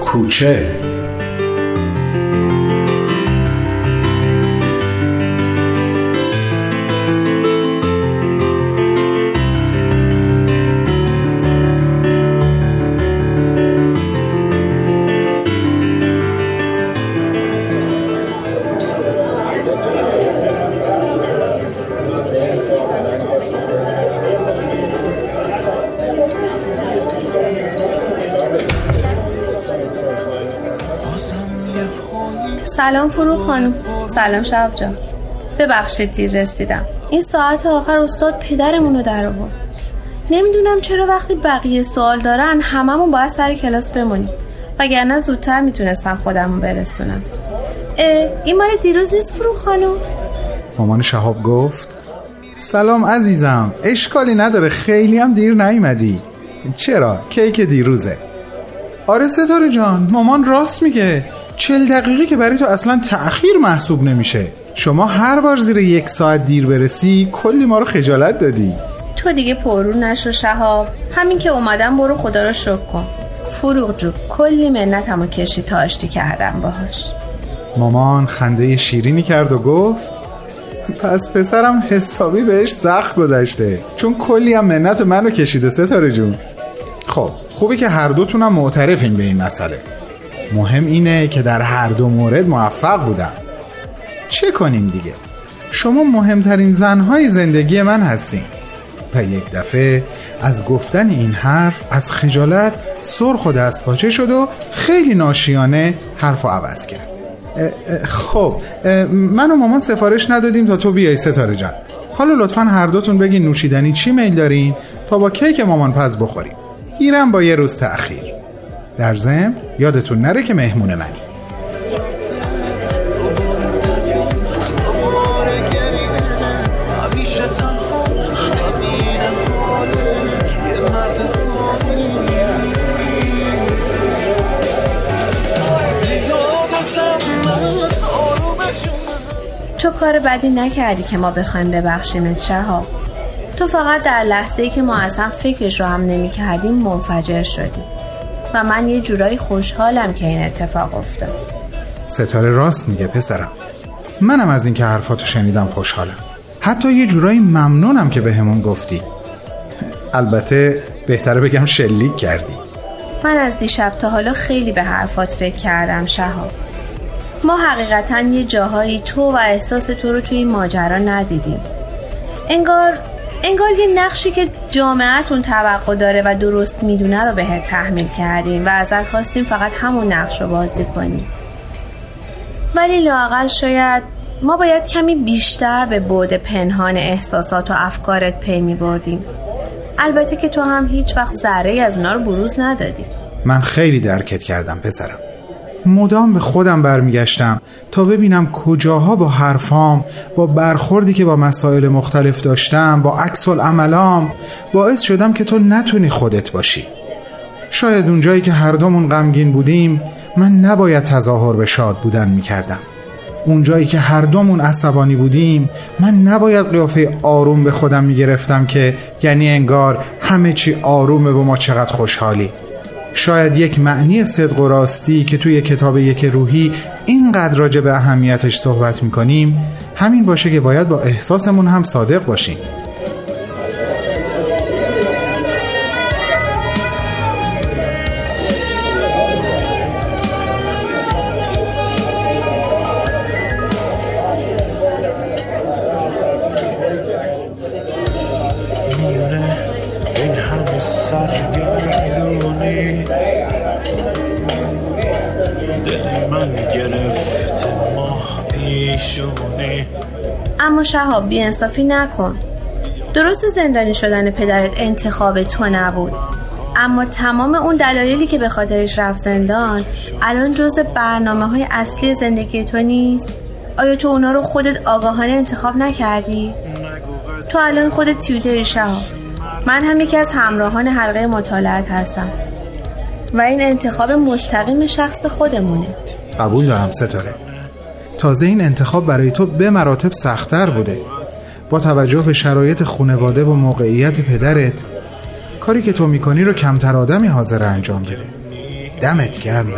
کوچه. سلام فرو خانم. سلام شب جان. ببخشید دیر رسیدم. این ساعت آخر استاد پدرمونو در آورد. نمی‌دونم چرا وقتی بقیه سوال دارن هممون باید سر کلاس بمونیم. وگرنه زودتر می‌تونستم خودمون برسونم. این مال دیروز نیست فرو خانم؟ مامان شهاب گفت سلام عزیزم اشکالی نداره خیلی هم دیر نیومدی. چرا؟ کیک دیروزه. آره ستاره جان مامان راست میگه. چل دقیقه که برای تو اصلا تأخیر محسوب نمیشه. شما هر بار زیر یک ساعت دیر برسی کلی ما رو خجالت دادی. تو دیگه پرو نشو شهاب. همین که اومدم برو خدا رو شکر کن. فروغ جو کلی منتمو کشی تا آشتی کردم باهاش. مامان خنده شیرینی کرد و گفت پس پسرم حسابی بهش سخت گذشته. چون کلی هم منت منو کشیده ستاره جون. خب خوبه که هر دوتونم معترفین به این مسئله. مهم اینه که در هر دو مورد موفق بودم. چه کنیم دیگه؟ شما مهمترین زنهای زندگی من هستین. و یک دفعه از گفتن این حرف از خجالت سرخ و دست پاچه شد و خیلی ناشیانه حرف و عوض کرد. خب من و مامان سفارش ندادیم تا تو بیای ستاره جان. حالا لطفا هر دوتون بگین نوشیدنی چی میل دارین تا با کیک مامان پز بخوریم. گیرم با یه روز تأخیر. در ضمن یادتون نره که مهمون منی. تو کار بدی نکردی که ما بخوایم ببخشیم ها تو فقط در لحظه ای که ما اصلا فکرش رو هم نمی کردیم منفجر شدیم و من یه جورایی خوشحالم که این اتفاق افتاد. ستاره راست میگه پسرم. منم از اینکه حرفاتو شنیدم خوشحالم. حتی یه جورایی ممنونم که به همون گفتی. البته بهتره بگم شلیک کردی. من از دیشب تا حالا خیلی به حرفات فکر کردم شهاب. ما حقیقتا یه جاهایی تو و احساس تو رو توی این ماجرا ندیدیم. انگار انگار یه نقشی که جامعتون توقع داره و درست می‌دونه رو بهت تحمیل کردیم و ازت خواستیم فقط همون نقش رو بازی کنیم ولی لاقل شاید ما باید کمی بیشتر به بعد پنهان احساسات و افکارت پی می بردیم البته که تو هم هیچ وقت ذره از اونا رو بروز ندادی. من خیلی درکت کردم پسرم. مدام به خودم برمیگشتم تا ببینم کجاها با حرفام با برخوردی که با مسائل مختلف داشتم با عکس عملام باعث شدم که تو نتونی خودت باشی. شاید اونجایی که هر دومون غمگین بودیم من نباید تظاهر به شاد بودن می‌کردم. اونجایی که هر دومون عصبانی بودیم من نباید قیافه آروم به خودم می‌گرفتم که یعنی انگار همه چی آرومه و ما چقدر خوشحالی شاید یک معنی صدق و راستی که توی کتاب یک روحی اینقدر راجع به اهمیتش صحبت می‌کنیم همین باشه که باید با احساسمون هم صادق باشیم. اما شهاب انصافی نکن. درست زندانی شدن پدرت انتخاب تو نبود. اما تمام اون دلایلی که به خاطرش رفت زندان الان جز برنامه های اصلی زندگی تو نیست. آیا تو اونا رو خودت آگاهانه انتخاب نکردی؟ تو الان خودت تیوتری شهاب. من هم یکی از همراهان حلقه مطالعت هستم. و این انتخاب مستقیم شخص خودمونه. قبول دارم ستاره. تازه این انتخاب برای تو به مراتب سختتر بوده. با توجه به شرایط خونواده و موقعیت پدرت کاری که تو می‌کنی رو کمتر آدمی حاضر انجام بده. دمت گرم به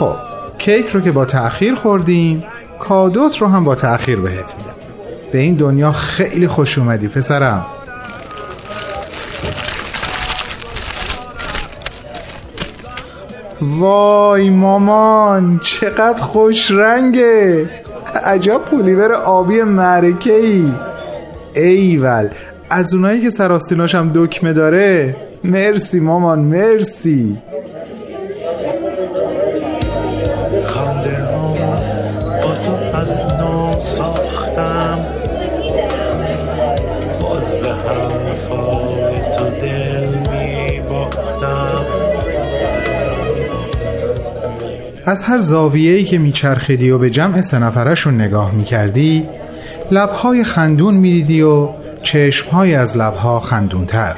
خب کیک رو که با تأخیر خوردیم کادوت رو هم با تأخیر بهت میدم. به این دنیا خیلی خوش اومدی پسرم. وای مامان چقدر خوش رنگه. عجب پولیور آبی معرکه ای ایول از اونایی که سراستیناش هم دکمه داره مرسی مامان مرسی. از نو ساختم. باز به حرفای تو دل می باختم از هر زاویه‌ای که میچرخیدی و به جمع سه نفرشون نگاه می‌کردی لبهای خندون می‌دیدی و چشمهای از لبها خندونتر.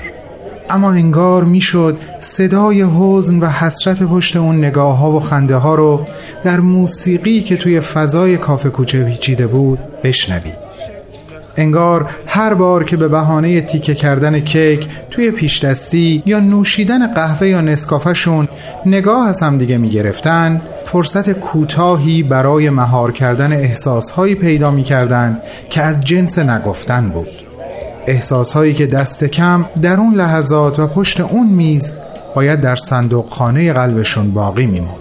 اما انگار می‌شد صدای حزن و حسرت پشت اون نگاه ها و خنده ها رو در موسیقی که توی فضای کافه کوچه پیچیده بود بشنوی انگار هر بار که به بهانه تیکه کردن کیک توی پیش دستی یا نوشیدن قهوه یا نسکافشون نگاه از هم دیگه می‌گرفتن فرصت کوتاهی برای مهار کردن احساسهایی پیدا می‌کردن که از جنس نگفتن بود. احساسهایی که دست کم در اون لحظات و پشت اون میز باید در صندوق خانه قلبشون باقی میموند.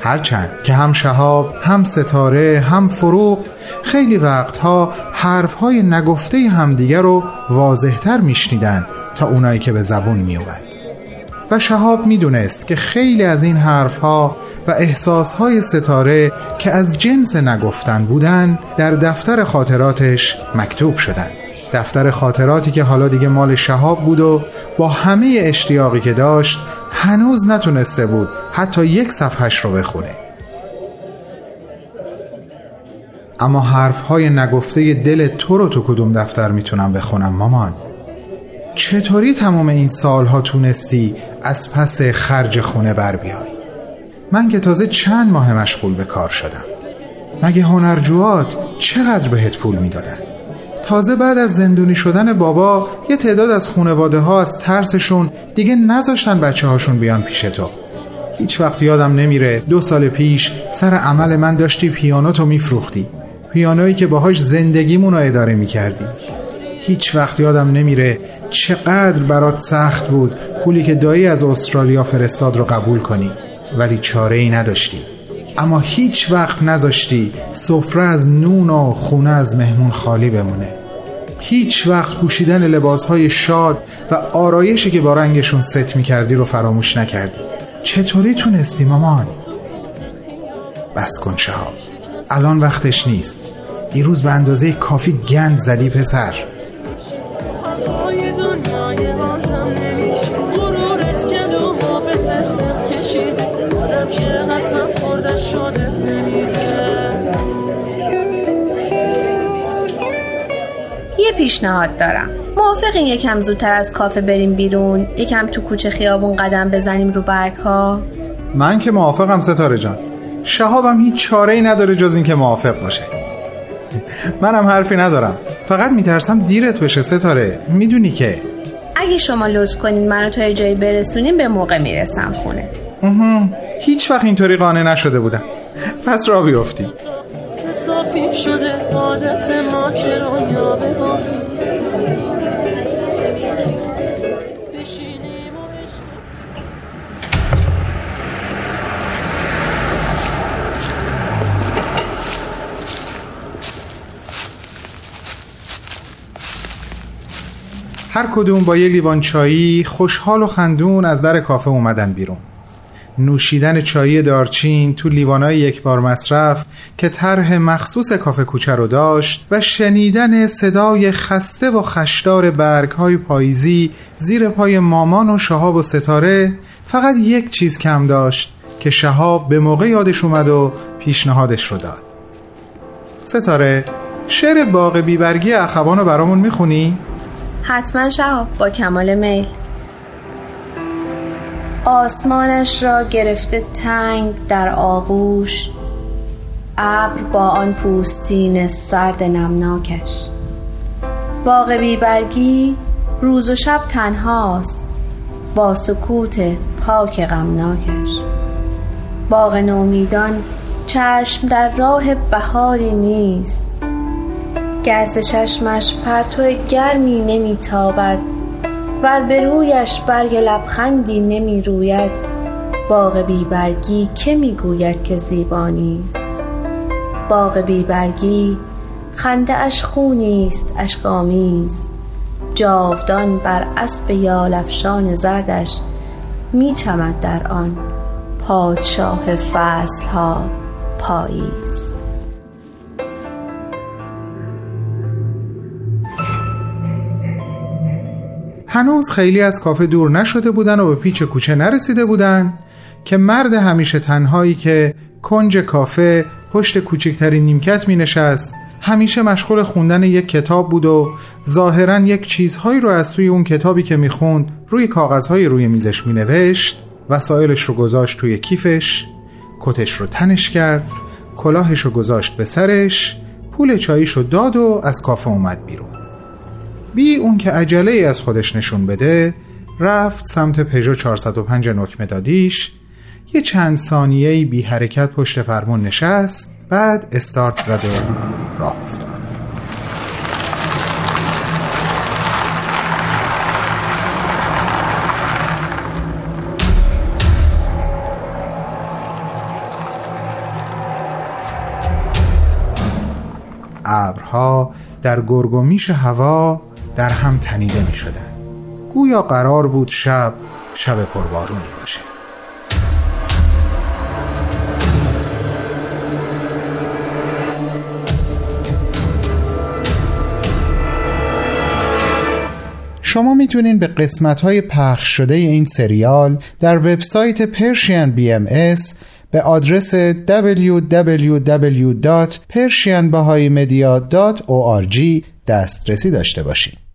هرچند که هم شهاب هم ستاره هم فروغ خیلی وقتها حرفهای نگفته همدیگر رو واضحتر میشنیدن تا اونایی که به زبون میومد و شهاب می‌دونست که خیلی از این حرفها و احساسهای ستاره که از جنس نگفتن بودن در دفتر خاطراتش مکتوب شدن. دفتر خاطراتی که حالا دیگه مال شهاب بود و با همه اشتیاقی که داشت هنوز نتونسته بود حتی یک صفحش رو بخونه. اما حرفهای نگفته دل تو رو تو کدوم دفتر می‌تونم بخونم مامان؟ چطوری تمام این سالها تونستی از پس خرج خونه بر بیای؟ من که تازه چند ماه مشغول به کار شدم. مگه هنرجوات چقدر بهت پول می‌دادن؟ تازه بعد از زندونی شدن بابا یه تعداد از خونواده ها از ترسشون دیگه نذاشتن بچه هاشون بیان پیش تو. هیچ وقت یادم نمیره دو سال پیش سر عمل من داشتی پیانو تو میفروختی. پیانویی که باهاش زندگیمون رو اداره می‌کردی. هیچ وقت یادم نمیره چقدر برات سخت بود پولی که دایی از استرالیا فرستاد رو قبول کنی. ولی چاره ای نداشتی. اما هیچ وقت نذاشتی سفره از نون و خونه از مهمون خالی بمونه. هیچ وقت پوشیدن لباسهای شاد و آرایشی که با رنگشون ست می‌کردی رو فراموش نکردی. چطوری تونستی مامان؟ بس کن شهاب. الان وقتش نیست. دیروز به اندازه کافی گند زدی پسر. پیشنهاد دارم. موافقین یکم زودتر از کافه بریم بیرون؟ یکم تو کوچه خیابون قدم بزنیم رو برگ ها من که موافقم ستاره جان. شهابم هیچ چاره ای نداره جز اینکه موافق باشه. منم حرفی ندارم. فقط میترسم دیرت بشه ستاره. می‌دونی که. اگه شما لطف کنین منو تا جایی برسونین به موقع می‌رسم خونه. هیچ وقت اینطوری قانع نشده بودم. پس را بیفتیم شده عادت ما که رویا عشق. هر کدوم با یه لیوان چایی خوشحال و خندون از در کافه اومدن بیرون. نوشیدن چایی دارچین تو لیوانای یک بار مصرف که طرح مخصوص کافه کوچه رو داشت و شنیدن صدای خسته و خشدار برگ های پاییزی زیر پای مامان و شهاب و ستاره فقط یک چیز کم داشت که شهاب به موقع یادش اومد و پیشنهادش رو داد ستاره شعر باغ بیبرگی اخوان رو برامون می‌خونی؟ حتما شهاب با کمال میل آسمانش را گرفته تنگ در آغوش. ابر با آن پوستین سرد نمناکش. باغ بیبرگی روز و شب تنهاست. با سکوت پاک غمناکش. باغ نومیدان چشم در راه بهاری نیست. گرز چشمش پرتو گرمی نمیتابد ور به رویش برگ لبخندی نمی روید باغ بیبرگی که می‌گوید که زیبا نیست؟ باغ بیبرگی خنده اش خونی است اشکآمیز جاودان بر اسب یالافشان زردش میچمد در آن پادشاه فصلها پاییز. هنوز خیلی از کافه دور نشده بودن و به پیچ کوچه نرسیده بودن که مرد همیشه تنهایی که کنج کافه پشت کوچکترین نیمکت می نشست همیشه مشغول خوندن یک کتاب بود و ظاهرا یک چیزهایی رو از توی اون کتابی که می‌خوند روی کاغذهای روی میزش مینوشت وسایلش رو گذاشت توی کیفش کتش رو تنش کرد کلاهش رو گذاشت به سرش پول چاییش رو داد و از کافه اومد بیرون. بی اون که عجله ای از خودش نشون بده رفت سمت پژو 405 نکمه دادیش یه چند ثانیه بی حرکت پشت فرمون نشست بعد استارت زد و راه افتاد. ابرها در گرگومیش هوا در هم تنیده می شدن. گویا قرار بود شب شب پربارونی باشه شما می‌تونین به قسمت های پخش شده این سریال در وبسایت پرشین بی ام اس به آدرس www.persianbahaimedia.org دسترسی داشته باشید.